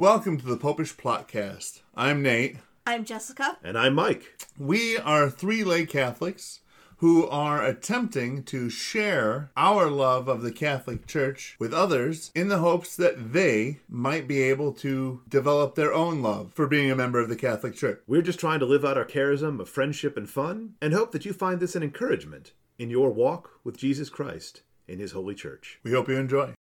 Welcome to the Popish Plotcast. I'm Nate. I'm Jessica. And I'm Mike. We are three lay Catholics who are attempting to share our love of the Catholic Church with others in the hopes that they might be able to develop their own love for being a member of the Catholic Church. We're just trying to live out our charism of friendship and fun and hope that you find this an encouragement in your walk with Jesus Christ in His Holy Church. We hope you enjoy.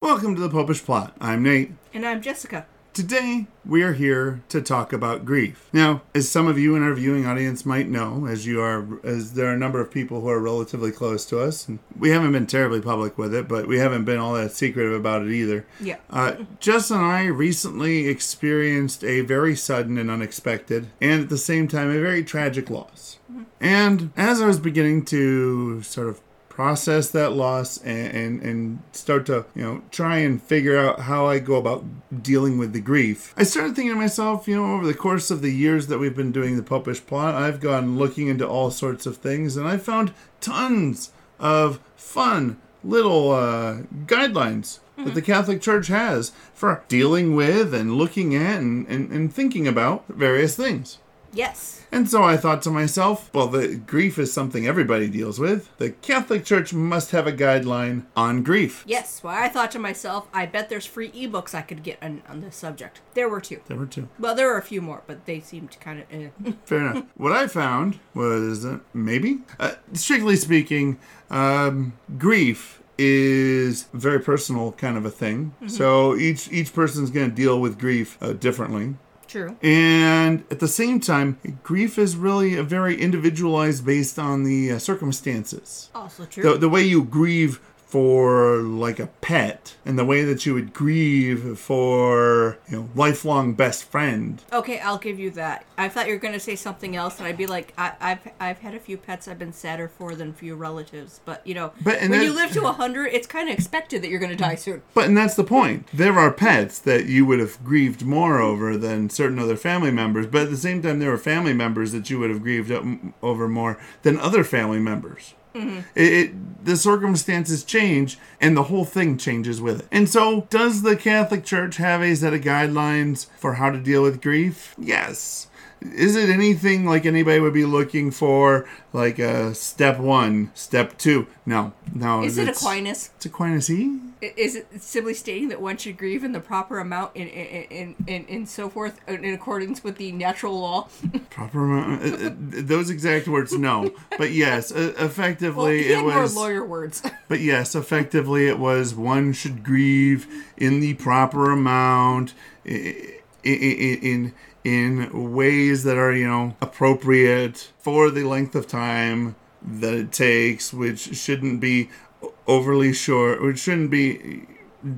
Welcome to the Popish Plot. I'm Nate. And I'm Jessica. Today, we are here to talk about grief. Now, as some of you in our viewing audience might know, as you are, as there are a number of people who are relatively close to us, and we haven't been terribly public with it, but we haven't been all that secretive about it either. Yeah. Uh, Jess and I recently experienced a very sudden and unexpected, and at the same time, a very tragic loss. And as I was beginning to sort of process that loss and, and, and start to you know try and figure out how I go about dealing with the grief. I started thinking to myself, you know, over the course of the years that we've been doing the Popish plot, I've gone looking into all sorts of things, and I found tons of fun little uh, guidelines that the Catholic Church has for dealing with and looking at and, and, and thinking about various things. Yes. And so I thought to myself, well, the grief is something everybody deals with. The Catholic Church must have a guideline on grief. Yes. Well, I thought to myself, I bet there's free ebooks I could get on, on this subject. There were two. There were two. Well, there were a few more, but they seemed to kind of. Eh. Fair enough. What I found was uh, maybe, uh, strictly speaking, um, grief is a very personal kind of a thing. So each each person's going to deal with grief uh, differently. True. And at the same time, grief is really a very individualized based on the uh, circumstances. Also true. The, the way you grieve for like a pet and the way that you would grieve for you know lifelong best friend okay, I'll give you that. I thought you were going to say something else, and I'd be like, I, I've I've had a few pets I've been sadder for than a few relatives, but you know, But- when you live to a hundred, it's kind of expected that you're going to die soon. But and that's the point. There are pets that you would have grieved more over than certain other family members, but at the same time, there are family members that you would have grieved over more than other family members. Mm-hmm. It, it the circumstances change, and the whole thing changes with it. And so, does the Catholic Church have a set of guidelines for how to deal with grief? Yes. Is it anything like anybody would be looking for, like a step one, step two? No, no. Is it Aquinas? It's Aquinas E. Is it simply stating that one should grieve in the proper amount in in in, in, in so forth in accordance with the natural law? Proper amount. uh, uh, those exact words, no. But yes, uh, well, effectively had it more was. lawyer words. But yes, effectively it was. One should grieve in the proper amount, i- i- i- in in ways that are you know appropriate for the length of time that it takes, which shouldn't be overly short, which shouldn't be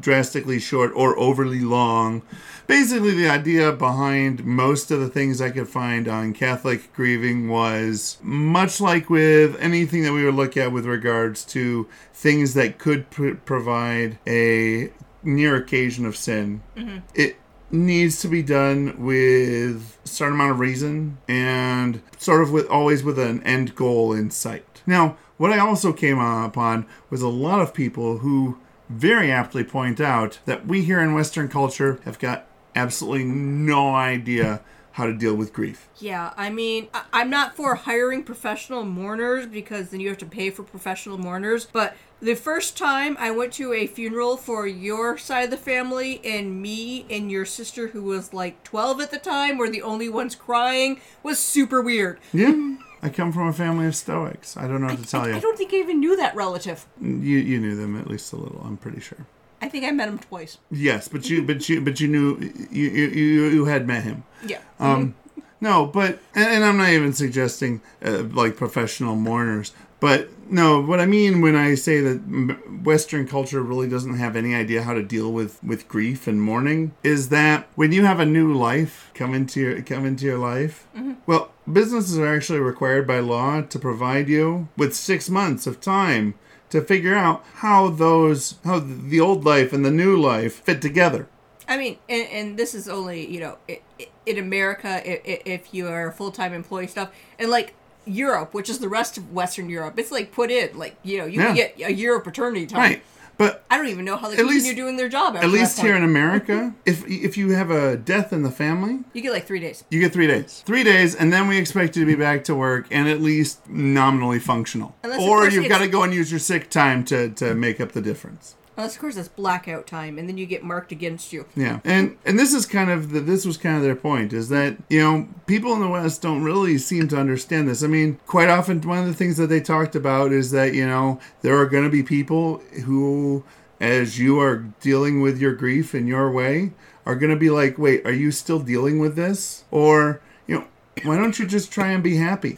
drastically short or overly long. Basically, the idea behind most of the things I could find on Catholic grieving was much like with anything that we would look at with regards to things that could pr- provide a near occasion of sin. Mm-hmm. It needs to be done with a certain amount of reason and sort of with always with an end goal in sight. Now, what I also came upon was a lot of people who very aptly point out that we here in Western culture have got absolutely no idea how to deal with grief. yeah, I mean, I'm not for hiring professional mourners because then you have to pay for professional mourners. But the first time I went to a funeral for your side of the family and me and your sister, who was like 12 at the time, were the only ones crying, was super weird. Yeah, I come from a family of Stoics. I don't know what to tell I you. I don't think I even knew that relative. You you knew them at least a little. I'm pretty sure. I think I met him twice. Yes, but you but you but you knew you you you, had met him. Yeah. Um, no, but and, and I'm not even suggesting uh, like professional mourners, but no, what I mean when I say that Western culture really doesn't have any idea how to deal with with grief and mourning is that when you have a new life come into your come into your life, well, businesses are actually required by law to provide you with six months of time to figure out how those how the old life and the new life fit together. I mean, and, and this is only you know in America if you are a full time employee stuff, and like Europe, which is the rest of Western Europe, it's like put in like you know you Yeah. can get a year of paternity time. Right. But I don't even know how they continue least- doing their job. At least here in America, mm-hmm. if if you have a death in the family, you get like three days. you get three days. Three days, and then we expect you to be back to work and at least nominally functional. Unless, or you've got to go and use your sick time to, to make up the difference. Unless, of course, it's blackout time, and then you get marked against you. Yeah, and and this is kind of the, this was kind of their point is that you know people in the West don't really seem to understand this. I mean, quite often one of the things that they talked about is that you know there are going to be people who, as you are dealing with your grief in your way, are going to be like, wait, are you still dealing with this, or you know, why don't you just try and be happy?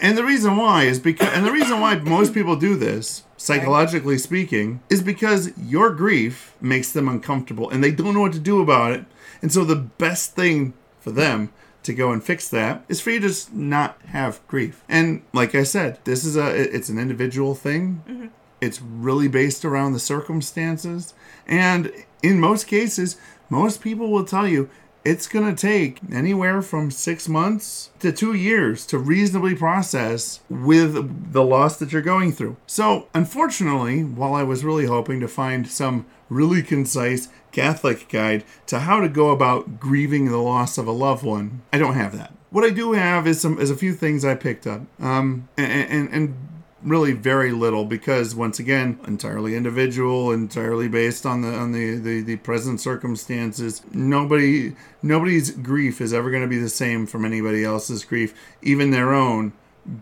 And the reason why is because, and the reason why most people do this, psychologically speaking, is because your grief makes them uncomfortable and they don't know what to do about it. And so the best thing for them to go and fix that is for you to just not have grief. And like I said, this is a it's an individual thing. Mm-hmm. It's really based around the circumstances. And in most cases, most people will tell you it's going to take anywhere from six months to two years to reasonably process with the loss that you're going through. So, unfortunately, while I was really hoping to find some really concise Catholic guide to how to go about grieving the loss of a loved one, I don't have that. What I do have is some is a few things I picked up, um, and, and, and really very little because once again entirely individual entirely based on the on the the, the present circumstances. Nobody nobody's grief is ever going to be the same from anybody else's grief even their own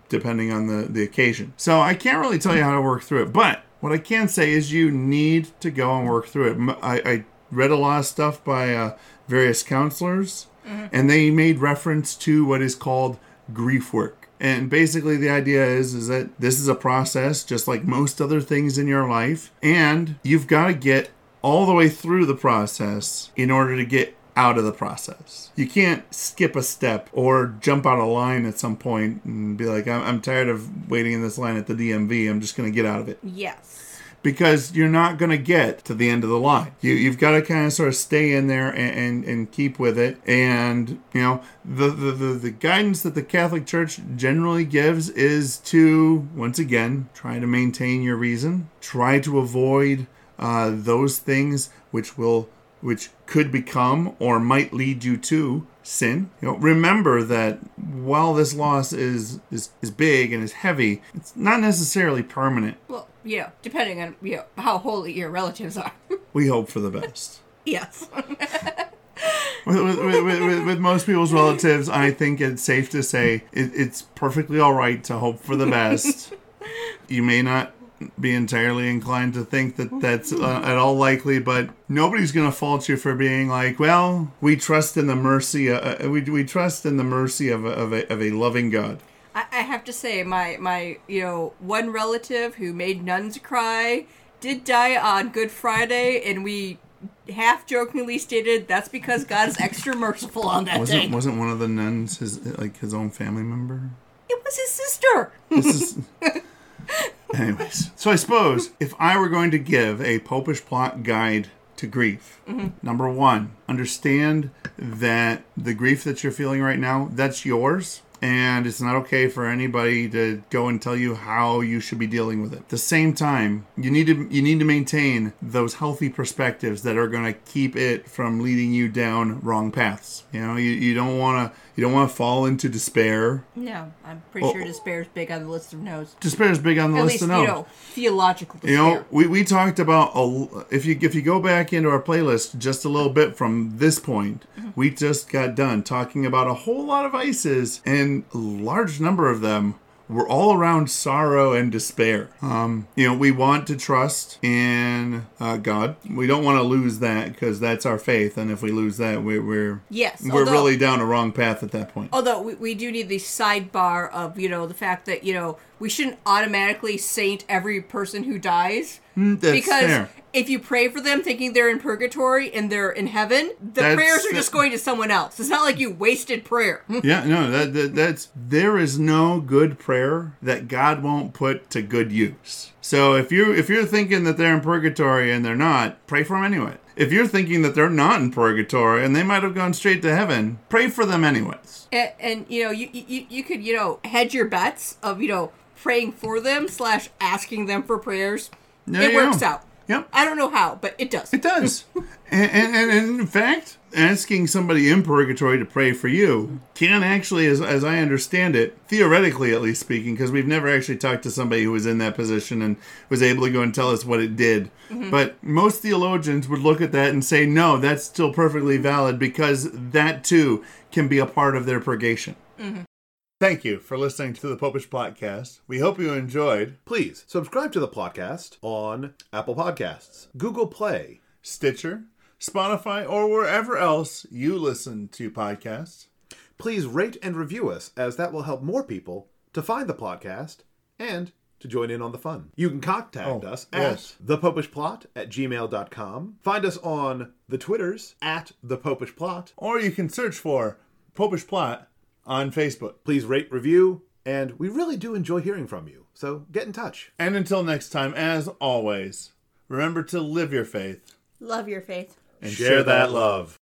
depending on the the occasion. So i can't really tell you how to work through it but what i can say is you need to go and work through it. I read a lot of stuff by uh, various counselors and they made reference to what is called grief work and basically the idea is is that this is a process just like most other things in your life and you've got to get all the way through the process in order to get out of the process. You can't skip a step or jump out of line at some point and be like, I'm, I'm tired of waiting in this line at the DMV. I'm just going to get out of it Yes. Because you're not going to get to the end of the line. You, you've got to kind of sort of stay in there and, and, and keep with it. And, you know, the, the, the, the guidance that the Catholic Church generally gives is to, once again, try to maintain your reason, try to avoid uh, those things which will which could become or might lead you to sin. You know, remember that while this loss is, is is big and is heavy, it's not necessarily permanent. Well, you know, depending on you know how holy your relatives are. We hope for the best. yes. with, with, with, with, most people's relatives, I think it's safe to say it, it's perfectly all right to hope for the best. you may not be entirely inclined to think that that's uh, at all likely, but nobody's going to fault you for being like, well, we trust in the mercy. Uh, uh, we we trust in the mercy of a, of a, of a loving God. I, I have to say, my my you know one relative who made nuns cry did die on Good Friday, and we half jokingly stated that's because God is extra merciful on that Wasn't day. wasn't one of the nuns his like his own family member? It was his sister. This is. Anyways, so I suppose if I were going to give a popish plot guide to grief, mm-hmm. number one, understand that the grief that you're feeling right now, that's yours. And it's not okay for anybody to go and tell you how you should be dealing with it. At the same time, you need to you need to maintain those healthy perspectives that are going to keep it from leading you down wrong paths. You know, you, you don't want to you don't want to fall into despair. No, I'm pretty Oh. sure despair's big on the list of no's. Despair is big on the At list least of you know theological despair. You know, we, we talked about a, if you if you go back into our playlist just a little bit from this point, mm-hmm. we just got done talking about a whole lot of vices, and a large number of them were all around sorrow and despair. Um, you know, we want to trust in uh, God. We don't want to lose that because that's our faith, and if we lose that, we're we're Yes, we're although- really down a wrong path at that point. Although we, we do need the sidebar of, you know, the fact that, you know, we shouldn't automatically saint every person who dies. Mm, because fair. if you pray for them thinking they're in purgatory and they're in heaven, the That's- prayers are just going to someone else. It's not like you wasted prayer. Yeah, no, that, that that's there is no good prayer that God won't put to good use. So if you if you're thinking that they're in purgatory and they're not, pray for them anyway. If you're thinking that they're not in purgatory and they might have gone straight to heaven, pray for them anyways. and, and, you know, you, you, you could, you know, hedge your bets of, you know, praying for them slash asking them for prayers. There it works go. out. Yep. I don't know how, but it does. It does. and, and, and, and in fact, asking somebody in purgatory to pray for you can actually, as, as I understand it, theoretically at least speaking, because we've never actually talked to somebody who was in that position and was able to go and tell us what it did. Mm-hmm. But most theologians would look at that and say, no, that's still perfectly valid because that too can be a part of their purgation. Mm-hmm. Thank you for listening to the Popish Podcast. We hope you enjoyed Please subscribe to the podcast on Apple Podcasts, Google Play, Stitcher, Spotify, or wherever else you listen to podcasts. Please rate and review us, as that will help more people to find the podcast and to join in on the fun. You can contact Oh, us at yes. thepopishplot at gmail.com. Find us on the Twitters at thepopishplot. Or you can search for Popish Plot on Facebook. Please rate, review, and we really do enjoy hearing from you. So get in touch. And until next time, as always, remember to live your faith Love your faith. And Share that love.